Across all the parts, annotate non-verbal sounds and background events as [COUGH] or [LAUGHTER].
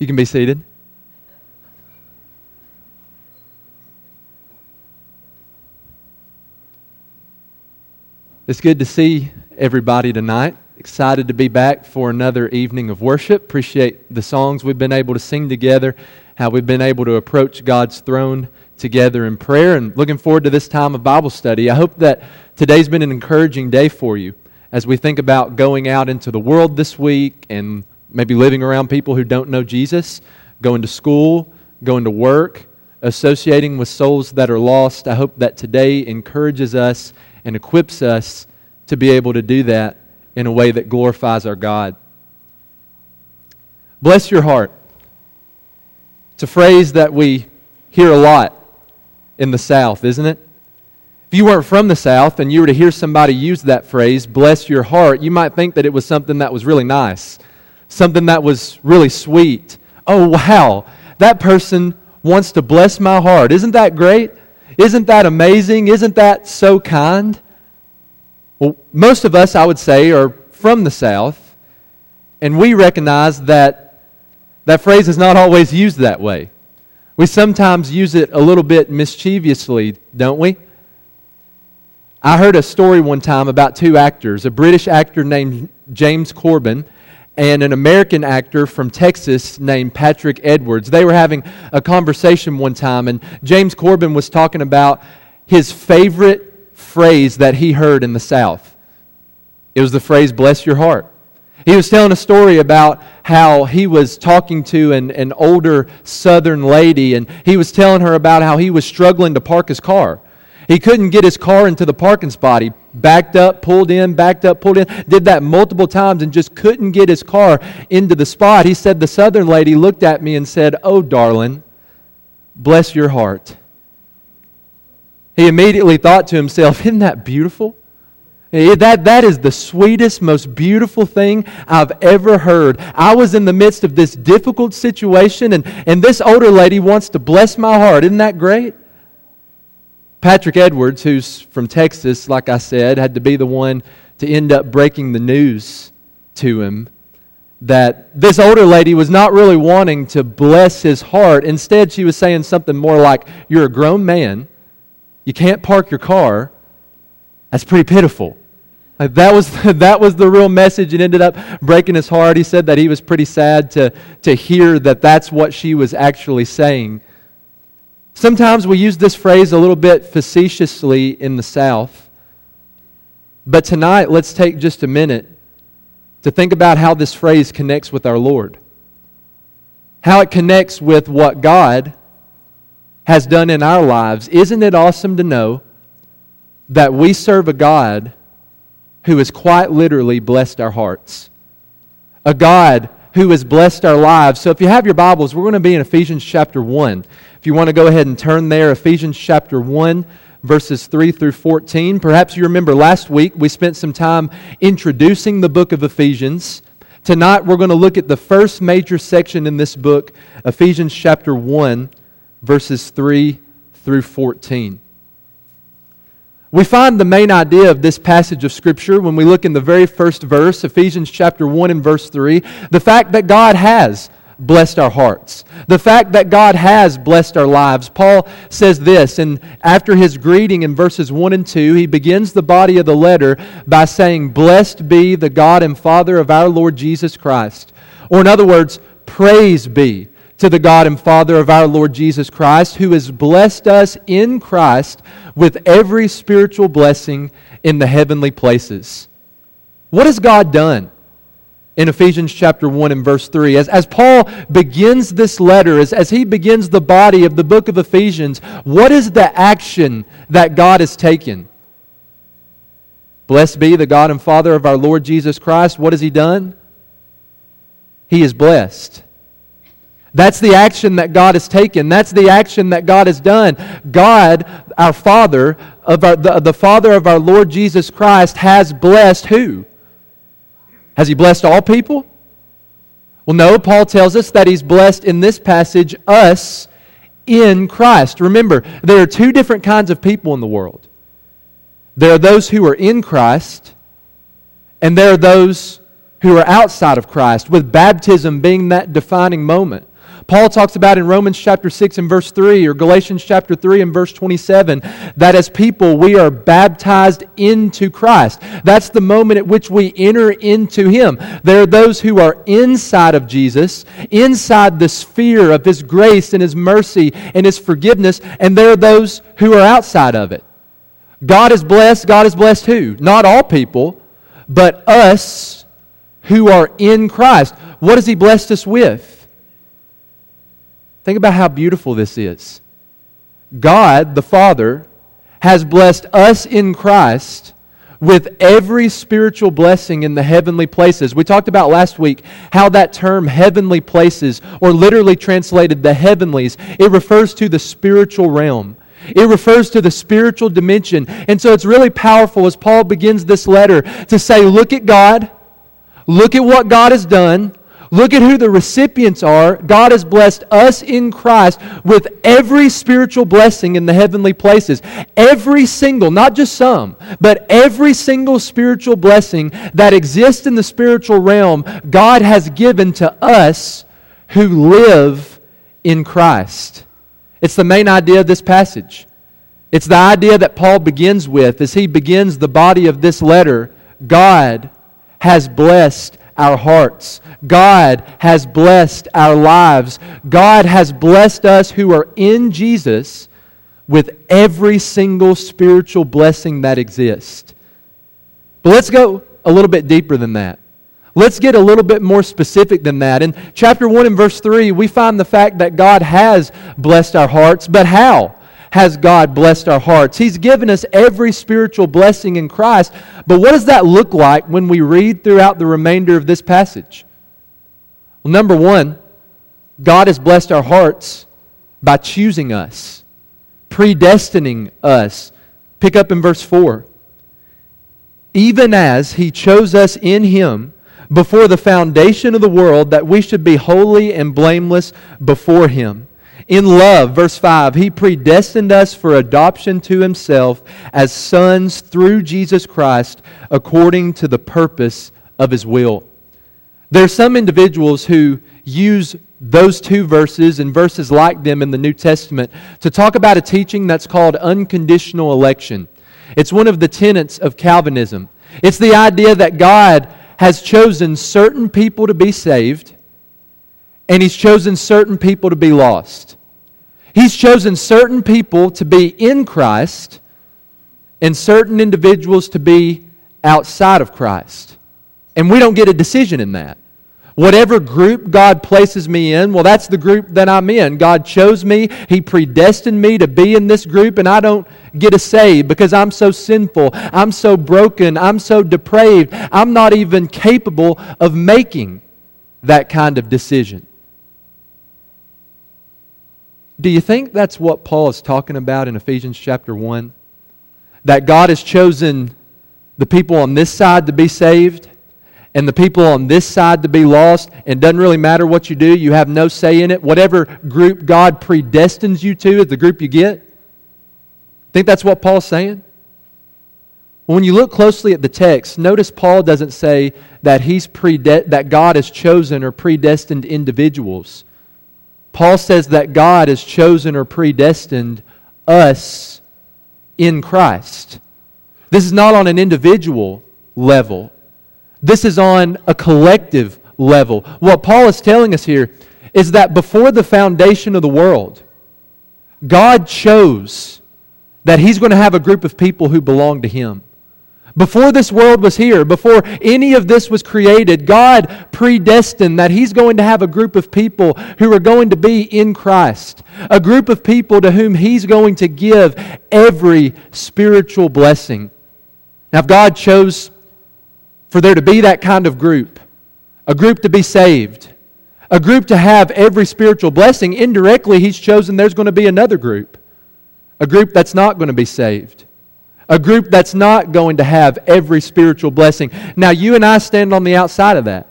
You can be seated. It's good to see everybody tonight. Excited to be back for another evening of worship. Appreciate the songs we've been able to sing together, how we've been able to approach God's throne together in prayer, and looking forward to this time of Bible study. I hope that today's been an encouraging day for you as we think about going out into the world this week and maybe living around people who don't know Jesus, going to school, going to work, associating with souls that are lost. I hope that today encourages us and equips us to be able to do that in a way that glorifies our God. Bless your heart. It's a phrase that we hear a lot in the South, isn't it? If you weren't from the South and you were to hear somebody use that phrase, bless your heart, you might think that it was something that was really nice, something that was really sweet. Oh, wow, that person wants to bless my heart. Isn't that great? Isn't that amazing? Isn't that so kind? Well, most of us, I would say, are from the South, and we recognize that that phrase is not always used that way. We sometimes use it a little bit mischievously, don't we? I heard a story one time about two actors a British actor named James Corden and an American actor from Texas named Patrick Edwards. They were having a conversation one time, and James Corden was talking about his favorite phrase that he heard in the South. It was the phrase, bless your heart. He was telling a story about how he was talking to an, an older southern lady, and he was telling her about how he was struggling to park his car. He couldn't get his car into the parking spot. He backed up, pulled in, backed up, pulled in, did that multiple times and just couldn't get his car into the spot. He said, The southern lady looked at me and said, Oh, darling, bless your heart. He immediately thought to himself, Isn't that beautiful? Eh, that, that is the sweetest, most beautiful thing I've ever heard. I was in the midst of this difficult situation, and, and this older lady wants to bless my heart. Isn't that great? Patrick Edwards, who's from Texas, like I said, had to be the one to end up breaking the news to him that this older lady was not really wanting to bless his heart. Instead, she was saying something more like, You're a grown man. You can't park your car. That's pretty pitiful. Like that, was, [LAUGHS] that was the real message. It ended up breaking his heart. He said that he was pretty sad to, to hear that that's what she was actually saying. Sometimes we use this phrase a little bit facetiously in the South. But tonight, let's take just a minute to think about how this phrase connects with our Lord. How it connects with what God has done in our lives. Isn't it awesome to know that we serve a God who has quite literally blessed our hearts? A God who has blessed our lives. So if you have your Bibles, we're going to be in Ephesians chapter 1. If you want to go ahead and turn there, Ephesians chapter 1, verses 3 through 14. Perhaps you remember last week we spent some time introducing the book of Ephesians. Tonight we're going to look at the first major section in this book, Ephesians chapter 1, verses 3 through 14. We find the main idea of this passage of Scripture when we look in the very first verse, Ephesians chapter 1 and verse 3, the fact that God has blessed our hearts. The fact that God has blessed our lives. Paul says this, and after his greeting in verses 1 and 2, he begins the body of the letter by saying, Blessed be the God and Father of our Lord Jesus Christ. Or, in other words, praise be to the God and Father of our Lord Jesus Christ, who has blessed us in Christ with every spiritual blessing in the heavenly places. What has God done? in Ephesians chapter 1 and verse 3. As, as Paul begins this letter, as, as he begins the body of the book of Ephesians, what is the action that God has taken? Blessed be the God and Father of our Lord Jesus Christ. What has he done? He is blessed. That's the action that God has taken. That's the action that God has done. God, our Father, of our, the, the Father of our Lord Jesus Christ, has blessed who? Has he blessed all people? Well, no, Paul tells us that he's blessed in this passage us in Christ. Remember, there are two different kinds of people in the world there are those who are in Christ, and there are those who are outside of Christ, with baptism being that defining moment. Paul talks about in Romans chapter 6 and verse 3 or Galatians chapter 3 and verse 27 that as people we are baptized into Christ. That's the moment at which we enter into Him. There are those who are inside of Jesus, inside the sphere of His grace and His mercy and His forgiveness, and there are those who are outside of it. God is blessed. God is blessed who? Not all people, but us who are in Christ. What has He blessed us with? Think about how beautiful this is. God, the Father, has blessed us in Christ with every spiritual blessing in the heavenly places. We talked about last week how that term heavenly places, or literally translated the heavenlies, it refers to the spiritual realm. It refers to the spiritual dimension. And so it's really powerful as Paul begins this letter to say, look at God, look at what God has done, Look at who the recipients are. God has blessed us in Christ with every spiritual blessing in the heavenly places. Every single, not just some, but every single spiritual blessing that exists in the spiritual realm, God has given to us who live in Christ. It's the main idea of this passage. It's the idea that Paul begins with as he begins the body of this letter. God has blessed our hearts. God has blessed our lives. God has blessed us who are in Jesus with every single spiritual blessing that exists. But let's go a little bit deeper than that. Let's get a little bit more specific than that. In chapter 1 and verse 3, we find the fact that God has blessed our hearts, but how? Has God blessed our hearts. He's given us every spiritual blessing in Christ. But what does that look like when we read throughout the remainder of this passage? Well, number one, God has blessed our hearts by choosing us, predestining us. Pick up in verse 4. Even as He chose us in Him before the foundation of the world, that we should be holy and blameless before Him. In love, verse 5, He predestined us for adoption to Himself as sons through Jesus Christ according to the purpose of His will. There are some individuals who use those two verses and verses like them in the New Testament to talk about a teaching that's called unconditional election. It's one of the tenets of Calvinism. It's the idea that God has chosen certain people to be saved and He's chosen certain people to be lost. He's chosen certain people to be in Christ and certain individuals to be outside of Christ. And we don't get a decision in that. Whatever group God places me in, well, that's the group that I'm in. God chose me, He predestined me to be in this group, and I don't get a say because I'm so sinful, I'm so broken, I'm so depraved, I'm not even capable of making that kind of decision. Do you think that's what Paul is talking about in Ephesians chapter 1? That God has chosen the people on this side to be saved and the people on this side to be lost, and doesn't really matter what you do, you have no say in it. Whatever group God predestines you to is the group you get. Think that's what Paul's saying? When you look closely at the text, notice Paul doesn't say that he's prede- that God has chosen or predestined individuals. Paul says that God has chosen or predestined us in Christ. This is not on an individual level, this is on a collective level. What Paul is telling us here is that before the foundation of the world, God chose that He's going to have a group of people who belong to Him. Before this world was here, before any of this was created, God predestined that He's going to have a group of people who are going to be in Christ. A group of people to whom He's going to give every spiritual blessing. Now, if God chose for there to be that kind of group, a group to be saved, a group to have every spiritual blessing, indirectly He's chosen there's going to be another group, a group that's not going to be saved a group that's not going to have every spiritual blessing. Now, you and I stand on the outside of that.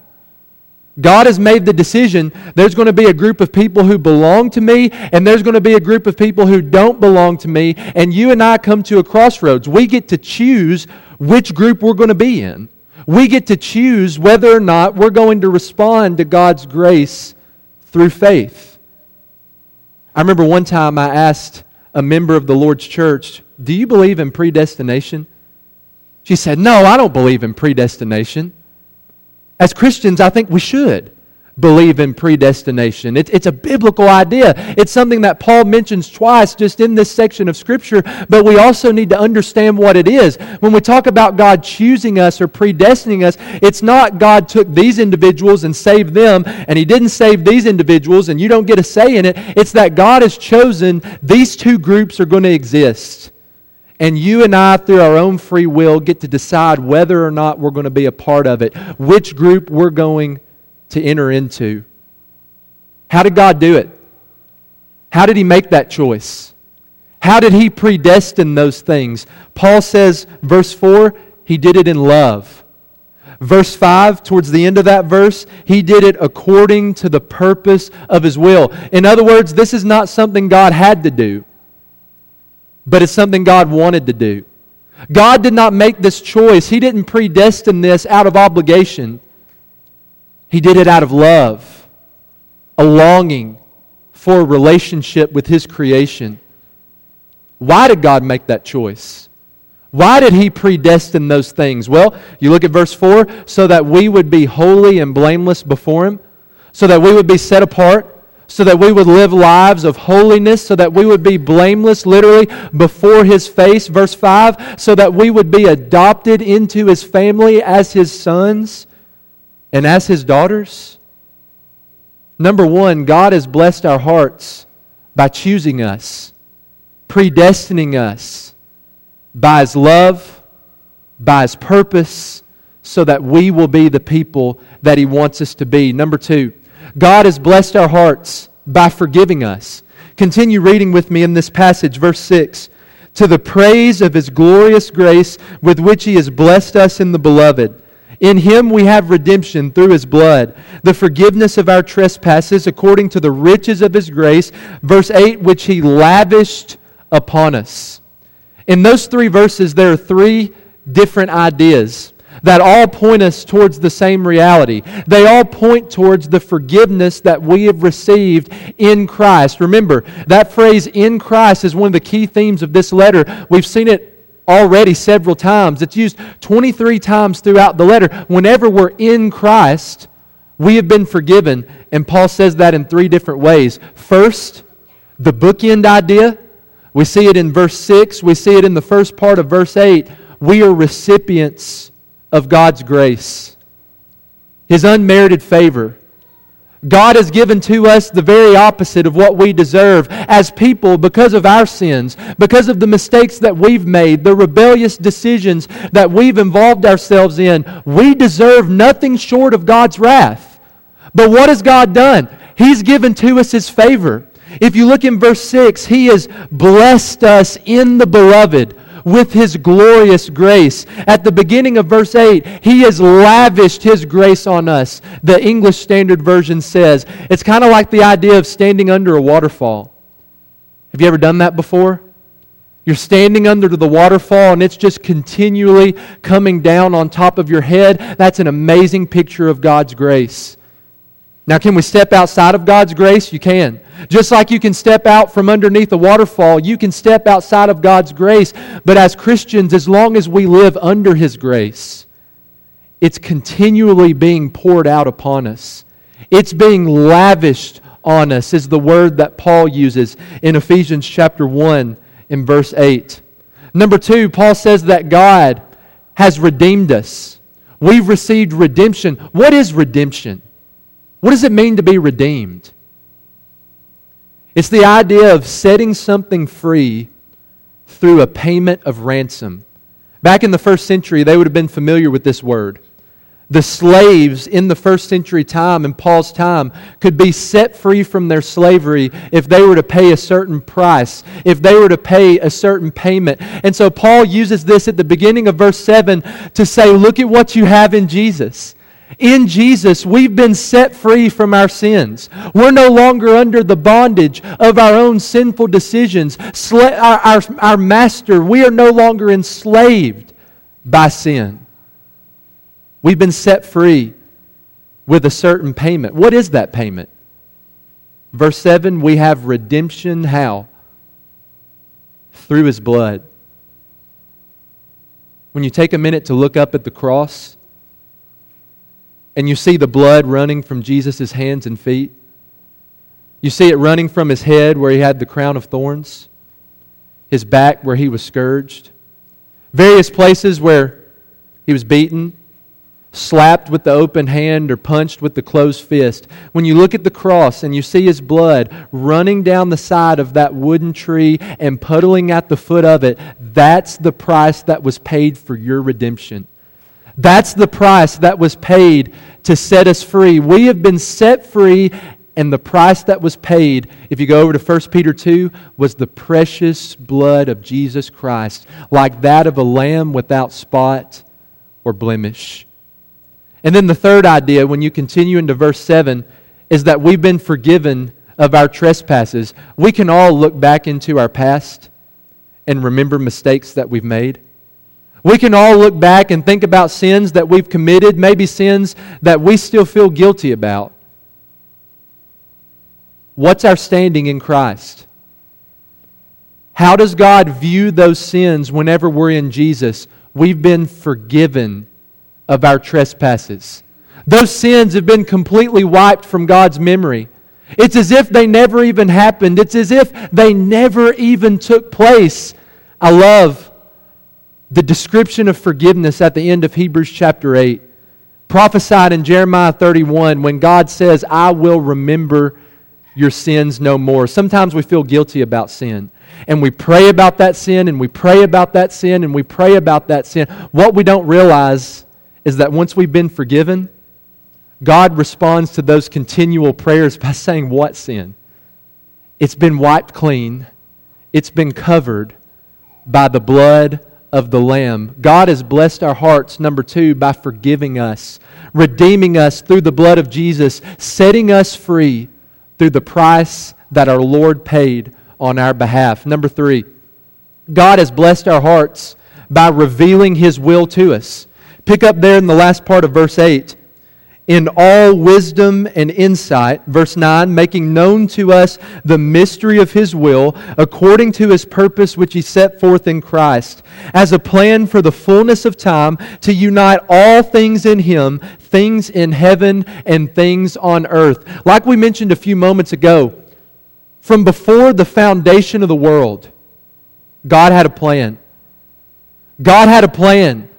God has made the decision there's going to be a group of people who belong to me, and there's going to be a group of people who don't belong to me, and you and I come to a crossroads. We get to choose which group we're going to be in. We get to choose whether or not we're going to respond to God's grace through faith. I remember one time I asked a member of the Lord's church, Do you believe in predestination? She said, No, I don't believe in predestination. As Christians, I think we should believe in predestination. It, it's a biblical idea. It's something that Paul mentions twice just in this section of Scripture, but we also need to understand what it is. When we talk about God choosing us or predestining us, it's not God took these individuals and saved them, and He didn't save these individuals, and you don't get a say in it. It's that God has chosen these two groups are going to exist. And you and I, through our own free will, get to decide whether or not we're going to be a part of it, which group we're going to enter into. How did God do it? How did He make that choice? How did He predestine those things? Paul says, verse 4, He did it in love. Verse 5, towards the end of that verse, He did it according to the purpose of His will. In other words, this is not something God had to do, but it's something God wanted to do. God did not make this choice, He didn't predestine this out of obligation. He did it out of love, a longing for a relationship with His creation. Why did God make that choice? Why did He predestine those things? Well, you look at verse 4 so that we would be holy and blameless before Him, so that we would be set apart, so that we would live lives of holiness, so that we would be blameless, literally, before His face. Verse 5 so that we would be adopted into His family as His sons and as his daughters? Number one, God has blessed our hearts by choosing us, predestining us by his love, by his purpose, so that we will be the people that he wants us to be. Number two, God has blessed our hearts by forgiving us. Continue reading with me in this passage, verse 6. To the praise of his glorious grace with which he has blessed us in the beloved in him we have redemption through his blood, the forgiveness of our trespasses according to the riches of his grace. Verse 8, which he lavished upon us. In those three verses, there are three different ideas that all point us towards the same reality. They all point towards the forgiveness that we have received in Christ. Remember, that phrase in Christ is one of the key themes of this letter. We've seen it already several times. It's used 23 times throughout the letter. Whenever we're in Christ, we have been forgiven. And Paul says that in three different ways. First, the bookend idea. We see it in verse 6, we see it in the first part of verse 8. We are recipients of God's grace, His unmerited favor. God has given to us the very opposite of what we deserve as people because of our sins, because of the mistakes that we've made, the rebellious decisions that we've involved ourselves in. We deserve nothing short of God's wrath. But what has God done? He's given to us His favor. If you look in verse 6, He has blessed us in the beloved with his glorious grace. At the beginning of verse 8, he has lavished his grace on us. The English Standard Version says it's kind of like the idea of standing under a waterfall. Have you ever done that before? You're standing under the waterfall and it's just continually coming down on top of your head. That's an amazing picture of God's grace. Now, can we step outside of God's grace? You can. Just like you can step out from underneath a waterfall, you can step outside of God's grace. But as Christians, as long as we live under His grace, it's continually being poured out upon us. It's being lavished on us, is the word that Paul uses in Ephesians chapter 1 in verse 8. Number two, Paul says that God has redeemed us. We've received redemption. What is redemption? What does it mean to be redeemed? It's the idea of setting something free through a payment of ransom. Back in the first century, they would have been familiar with this word. The slaves in the first century time, in Paul's time, could be set free from their slavery if they were to pay a certain price, if they were to pay a certain payment. And so Paul uses this at the beginning of verse 7 to say, Look at what you have in Jesus. In Jesus, we've been set free from our sins. We're no longer under the bondage of our own sinful decisions. Our, our, our master, we are no longer enslaved by sin. We've been set free with a certain payment. What is that payment? Verse 7 we have redemption how? Through his blood. When you take a minute to look up at the cross and you see the blood running from Jesus' hands and feet, you see it running from his head where he had the crown of thorns, his back where he was scourged, various places where he was beaten, slapped with the open hand or punched with the closed fist. When you look at the cross and you see his blood running down the side of that wooden tree and puddling at the foot of it, that's the price that was paid for your redemption. That's the price that was paid to set us free. We have been set free and the price that was paid, if you go over to 1 Peter 2, was the precious blood of Jesus Christ, like that of a lamb without spot or blemish. And then the third idea, when you continue into verse 7, is that we've been forgiven of our trespasses. We can all look back into our past and remember mistakes that we've made. We can all look back and think about sins that we've committed, maybe sins that we still feel guilty about. What's our standing in Christ? How does God view those sins whenever we're in Jesus? We've been forgiven of our trespasses. Those sins have been completely wiped from God's memory. It's as if they never even happened. It's as if they never even took place. I love the description of forgiveness at the end of Hebrews chapter 8. Prophesied in Jeremiah 31 when God says, I will remember your sins no more. Sometimes we feel guilty about sin. And we pray about that sin, and we pray about that sin, and we pray about that sin. What we don't realize is that once we've been forgiven, God responds to those continual prayers by [LAUGHS] saying, What sin? It's been wiped clean, it's been covered by the blood of the Lamb. God has blessed our hearts, number two, by forgiving us, redeeming us through the blood of Jesus, setting us free through the price that our Lord paid on our behalf. Number three, God has blessed our hearts by revealing His will to us. Pick up there in the last part of verse 8 in all wisdom and insight. Verse 9, making known to us the mystery of his will, according to his purpose which he set forth in Christ, as a plan for the fullness of time to unite all things in him, things in heaven and things on earth. Like we mentioned a few moments ago, from before the foundation of the world, God had a plan. God had a plan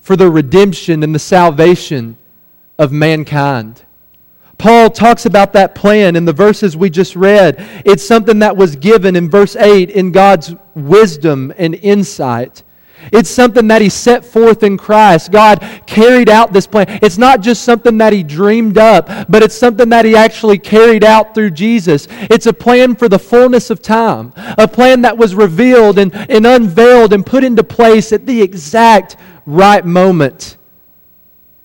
for the redemption and the salvation of mankind. Paul talks about that plan in the verses we just read. It's something that was given in verse 8 in God's wisdom and insight. It's something that he set forth in Christ. God carried out this plan. It's not just something that he dreamed up, but it's something that he actually carried out through Jesus. It's a plan for the fullness of time, a plan that was revealed and, and unveiled and put into place at the exact right moment.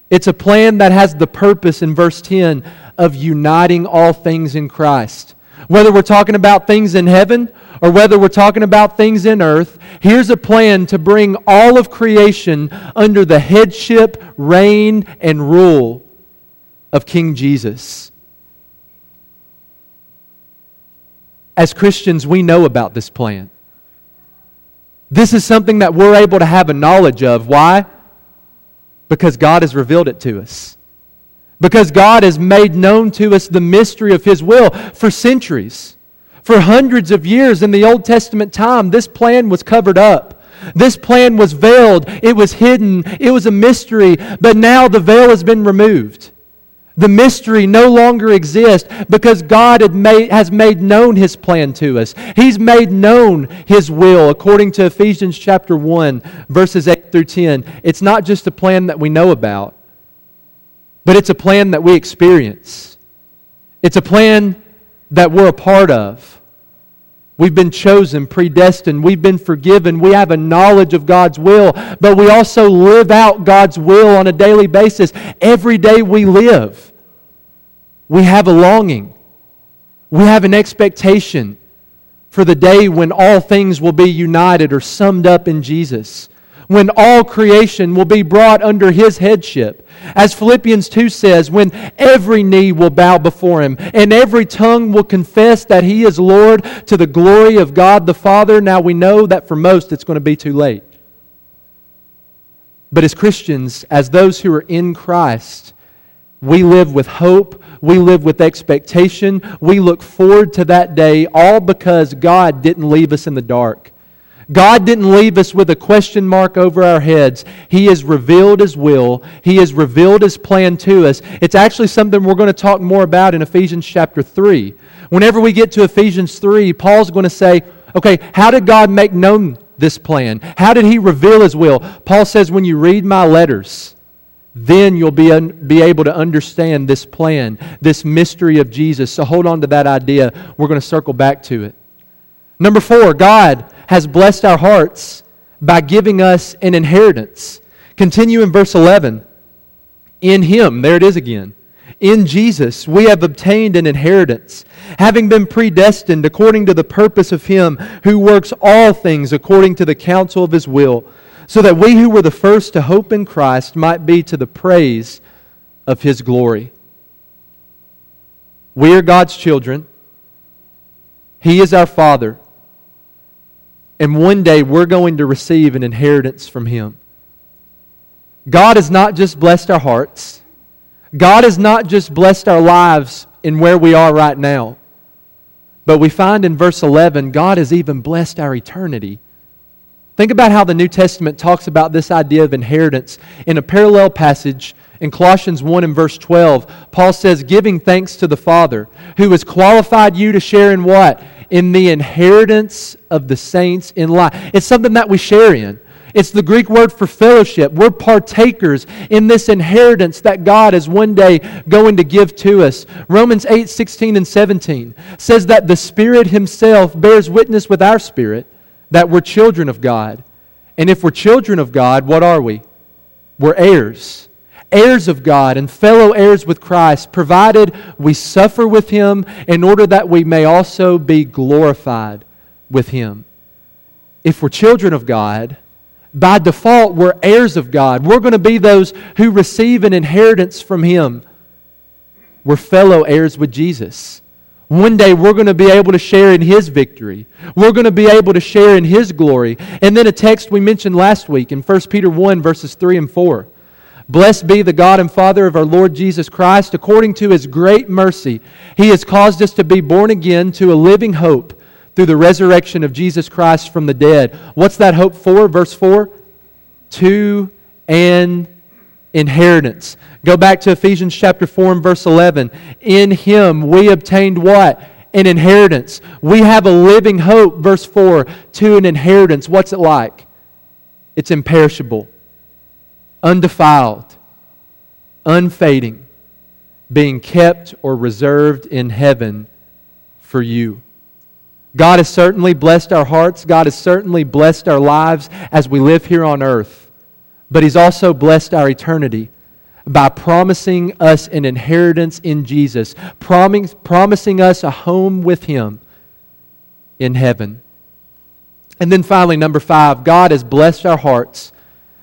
It's a plan that has the purpose in verse 10 of uniting all things in Christ. Whether we're talking about things in heaven or whether we're talking about things in earth, here's a plan to bring all of creation under the headship, reign, and rule of King Jesus. As Christians, we know about this plan. This is something that we're able to have a knowledge of. Why? Because God has revealed it to us. Because God has made known to us the mystery of His will for centuries. For hundreds of years in the Old Testament time, this plan was covered up. This plan was veiled. It was hidden. It was a mystery. But now the veil has been removed. The mystery no longer exists because God made, has made known His plan to us. He's made known His will according to Ephesians chapter 1, verses 8 through 10. It's not just a plan that we know about, but it's a plan that we experience. It's a plan that we're a part of. We've been chosen, predestined. We've been forgiven. We have a knowledge of God's will, but we also live out God's will on a daily basis. Every day we live, we have a longing. We have an expectation for the day when all things will be united or summed up in Jesus. When all creation will be brought under his headship. As Philippians 2 says, when every knee will bow before him and every tongue will confess that he is Lord to the glory of God the Father. Now we know that for most it's going to be too late. But as Christians, as those who are in Christ, we live with hope. We live with expectation. We look forward to that day, all because God didn't leave us in the dark. God didn't leave us with a question mark over our heads. He has revealed His will, He has revealed His plan to us. It's actually something we're going to talk more about in Ephesians chapter 3. Whenever we get to Ephesians 3, Paul's going to say, okay, how did God make known this plan? How did He reveal His will? Paul says, when you read my letters, then you'll be, un- be able to understand this plan, this mystery of Jesus. So hold on to that idea. We're going to circle back to it. Number four, God has blessed our hearts by giving us an inheritance. Continue in verse 11. In Him, there it is again. In Jesus, we have obtained an inheritance, having been predestined according to the purpose of Him who works all things according to the counsel of His will, so that we who were the first to hope in Christ might be to the praise of His glory. We are God's children. He is our Father. And one day we're going to receive an inheritance from Him. God has not just blessed our hearts, God has not just blessed our lives in where we are right now. But we find in verse 11, God has even blessed our eternity. Think about how the New Testament talks about this idea of inheritance. In a parallel passage in Colossians 1 and verse 12, Paul says, Giving thanks to the Father, who has qualified you to share in what? In the inheritance of the saints in light. It's something that we share in. It's the Greek word for fellowship. We're partakers in this inheritance that God is one day going to give to us. Romans 8, 16, and 17 says that the Spirit Himself bears witness with our spirit that we're children of God. And if we're children of God, what are we? We're heirs heirs of God and fellow heirs with Christ, provided we suffer with him in order that we may also be glorified with him. If we're children of God, by default, we're heirs of God. We're going to be those who receive an inheritance from him. We're fellow heirs with Jesus. One day we're going to be able to share in His victory. We're going to be able to share in His glory. And then a text we mentioned last week in 1 Peter 1, verses 3 and 4. Blessed be the God and Father of our Lord Jesus Christ. According to his great mercy, he has caused us to be born again to a living hope through the resurrection of Jesus Christ from the dead. What's that hope for? Verse 4 To an inheritance. Go back to Ephesians chapter 4 and verse 11. In him we obtained what? An inheritance. We have a living hope, verse 4, to an inheritance. What's it like? It's imperishable undefiled, unfading, being kept or reserved in heaven for you. God has certainly blessed our hearts. God has certainly blessed our lives as we live here on earth. But He's also blessed our eternity by promising us an inheritance in Jesus, promising, us a home with Him in heaven. And then finally, number five, God has blessed our hearts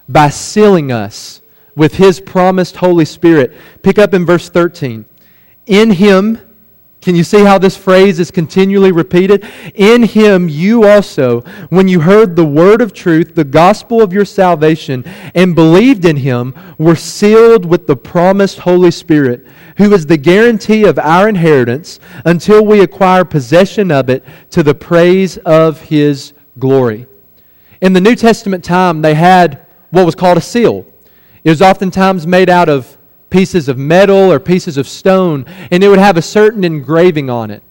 by sealing us with his promised Holy Spirit. Pick up in verse 13. In him, can you see how this phrase is continually repeated? In him you also, when you heard the word of truth, the gospel of your salvation, and believed in him, were sealed with the promised Holy Spirit, who is the guarantee of our inheritance until we acquire possession of it to the praise of his glory. In the New Testament time, they had what was called a seal. It was oftentimes made out of pieces of metal or pieces of stone, and it would have a certain engraving on it.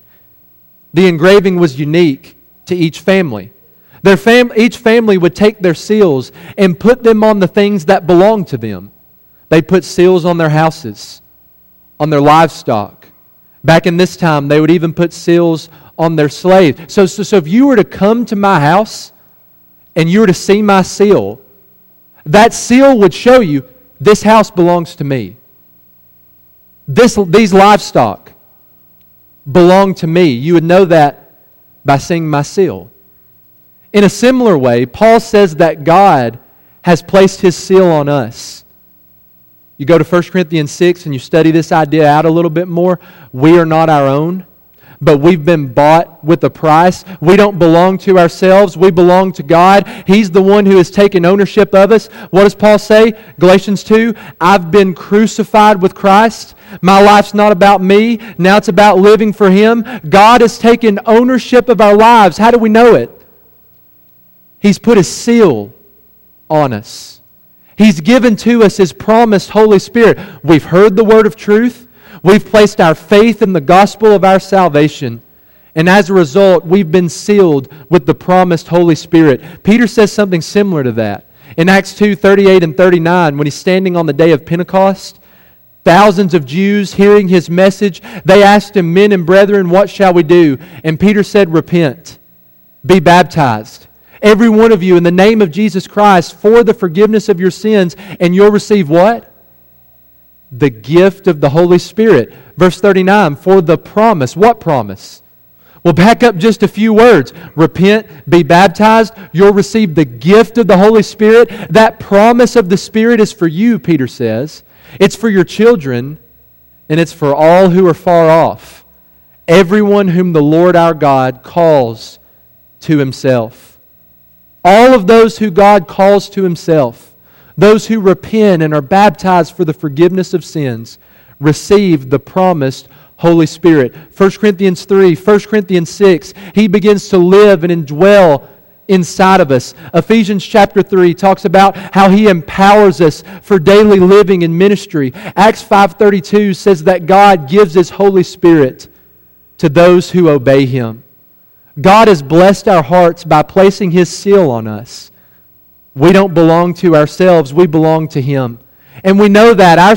The engraving was unique to each family. Their fam- each family would take their seals and put them on the things that belonged to them. They put seals on their houses, on their livestock. Back in this time, they would even put seals on their slaves. So, so, so if you were to come to my house and you were to see my seal, that seal would show you this house belongs to me. This, these livestock belong to me. You would know that by seeing my seal. In a similar way, Paul says that God has placed his seal on us. You go to 1 Corinthians 6 and you study this idea out a little bit more. We are not our own but we've been bought with a price. We don't belong to ourselves. We belong to God. He's the one who has taken ownership of us. What does Paul say? Galatians 2 I've been crucified with Christ. My life's not about me. Now it's about living for Him. God has taken ownership of our lives. How do we know it? He's put His seal on us. He's given to us His promised Holy Spirit. We've heard the word of truth. We've placed our faith in the gospel of our salvation. And as a result, we've been sealed with the promised Holy Spirit. Peter says something similar to that. In Acts 2 38 and 39, when he's standing on the day of Pentecost, thousands of Jews hearing his message, they asked him, Men and brethren, what shall we do? And Peter said, Repent, be baptized, every one of you, in the name of Jesus Christ, for the forgiveness of your sins, and you'll receive what? The gift of the Holy Spirit. Verse 39 For the promise. What promise? Well, back up just a few words. Repent, be baptized, you'll receive the gift of the Holy Spirit. That promise of the Spirit is for you, Peter says. It's for your children, and it's for all who are far off. Everyone whom the Lord our God calls to himself. All of those who God calls to himself. Those who repent and are baptized for the forgiveness of sins receive the promised Holy Spirit. 1 Corinthians 3, 1 Corinthians 6, He begins to live and indwell inside of us. Ephesians chapter 3 talks about how he empowers us for daily living and ministry. Acts 5:32 says that God gives his Holy Spirit to those who obey him. God has blessed our hearts by placing his seal on us. We don't belong to ourselves, we belong to Him. And we know that our,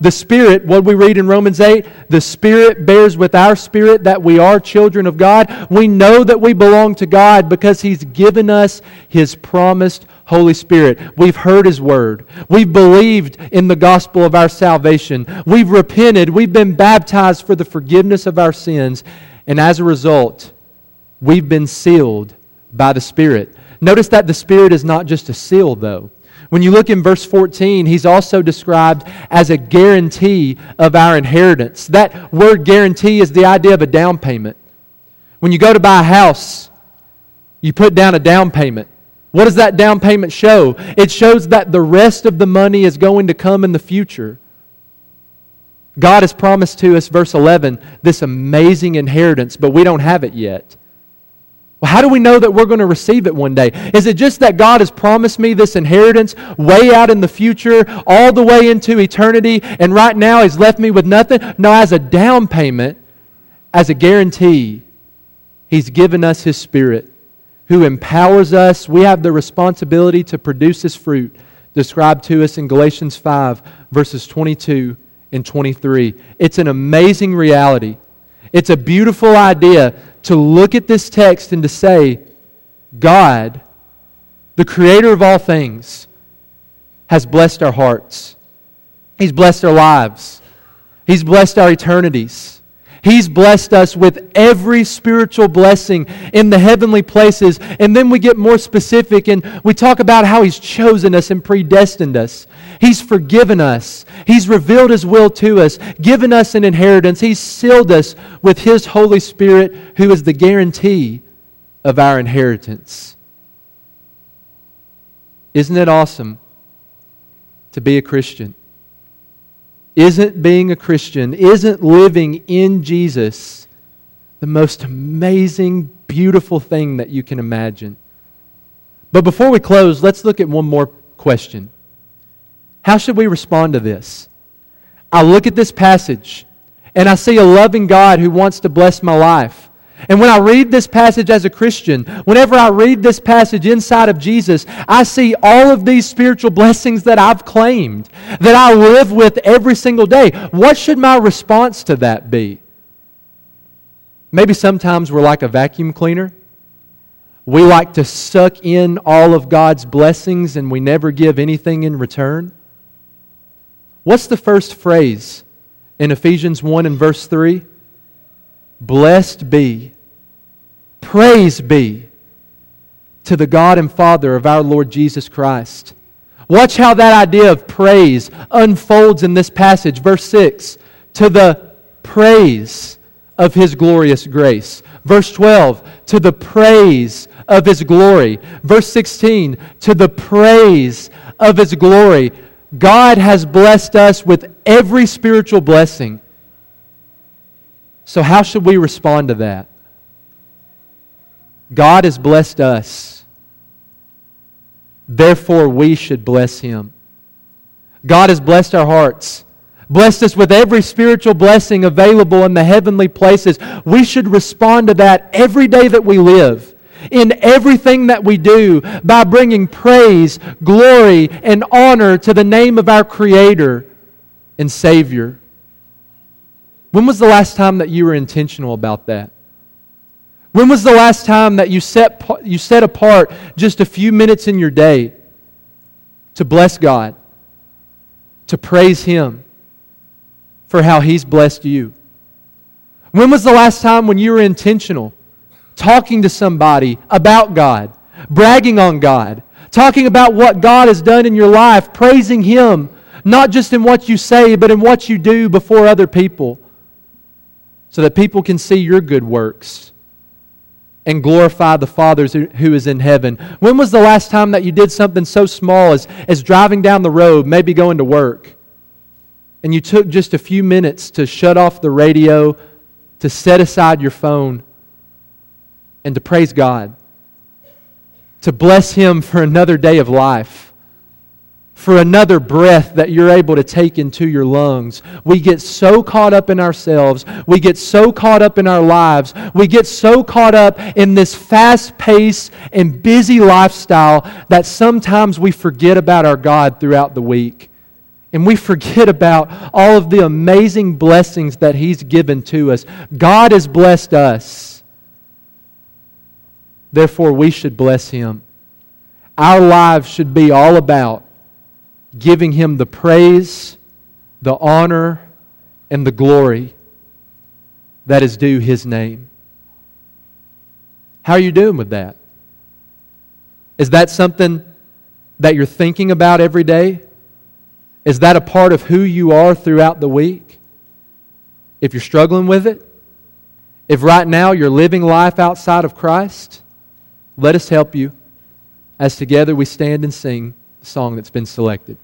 the Spirit, what we read in Romans 8, the Spirit bears with our spirit that we are children of God. We know that we belong to God because He's given us His promised Holy Spirit. We've heard His Word. We've believed in the gospel of our salvation. We've repented. We've been baptized for the forgiveness of our sins. And as a result, we've been sealed by the Spirit. Notice that the Spirit is not just a seal, though. When you look in verse 14, he's also described as a guarantee of our inheritance. That word guarantee is the idea of a down payment. When you go to buy a house, you put down a down payment. What does that down payment show? It shows that the rest of the money is going to come in the future. God has promised to us, verse 11, this amazing inheritance, but we don't have it yet. Well, how do we know that we're going to receive it one day? Is it just that God has promised me this inheritance way out in the future, all the way into eternity, and right now He's left me with nothing? No, as a down payment, as a guarantee, He's given us His Spirit who empowers us. We have the responsibility to produce His fruit described to us in Galatians 5, verses 22 and 23. It's an amazing reality. It's a beautiful idea to look at this text and to say, God, the creator of all things, has blessed our hearts. He's blessed our lives. He's blessed our eternities. He's blessed us with every spiritual blessing in the heavenly places. And then we get more specific and we talk about how He's chosen us and predestined us. He's forgiven us. He's revealed His will to us, given us an inheritance. He's sealed us with His Holy Spirit, who is the guarantee of our inheritance. Isn't it awesome to be a Christian? Isn't being a Christian, isn't living in Jesus the most amazing, beautiful thing that you can imagine? But before we close, let's look at one more question. How should we respond to this? I look at this passage and I see a loving God who wants to bless my life. And when I read this passage as a Christian, whenever I read this passage inside of Jesus, I see all of these spiritual blessings that I've claimed, that I live with every single day. What should my response to that be? Maybe sometimes we're like a vacuum cleaner. We like to suck in all of God's blessings and we never give anything in return. What's the first phrase in Ephesians 1 and verse 3? Blessed be, praise be to the God and Father of our Lord Jesus Christ. Watch how that idea of praise unfolds in this passage. Verse 6 to the praise of his glorious grace. Verse 12 to the praise of his glory. Verse 16 to the praise of his glory. God has blessed us with every spiritual blessing. So, how should we respond to that? God has blessed us. Therefore, we should bless him. God has blessed our hearts, blessed us with every spiritual blessing available in the heavenly places. We should respond to that every day that we live, in everything that we do, by bringing praise, glory, and honor to the name of our Creator and Savior. When was the last time that you were intentional about that? When was the last time that you set, you set apart just a few minutes in your day to bless God, to praise Him for how He's blessed you? When was the last time when you were intentional talking to somebody about God, bragging on God, talking about what God has done in your life, praising Him, not just in what you say, but in what you do before other people, so that people can see your good works? and glorify the Father who is in heaven. When was the last time that you did something so small as, as driving down the road, maybe going to work, and you took just a few minutes to shut off the radio, to set aside your phone, and to praise God, to bless Him for another day of life? for another breath that you're able to take into your lungs. We get so caught up in ourselves. We get so caught up in our lives. We get so caught up in this fast paced and busy lifestyle that sometimes we forget about our God throughout the week. And we forget about all of the amazing blessings that He's given to us. God has blessed us. Therefore, we should bless Him. Our lives should be all about giving him the praise, the honor, and the glory that is due his name. How are you doing with that? Is that something that you're thinking about every day? Is that a part of who you are throughout the week? If you're struggling with it, if right now you're living life outside of Christ, let us help you as together we stand and sing the song that's been selected.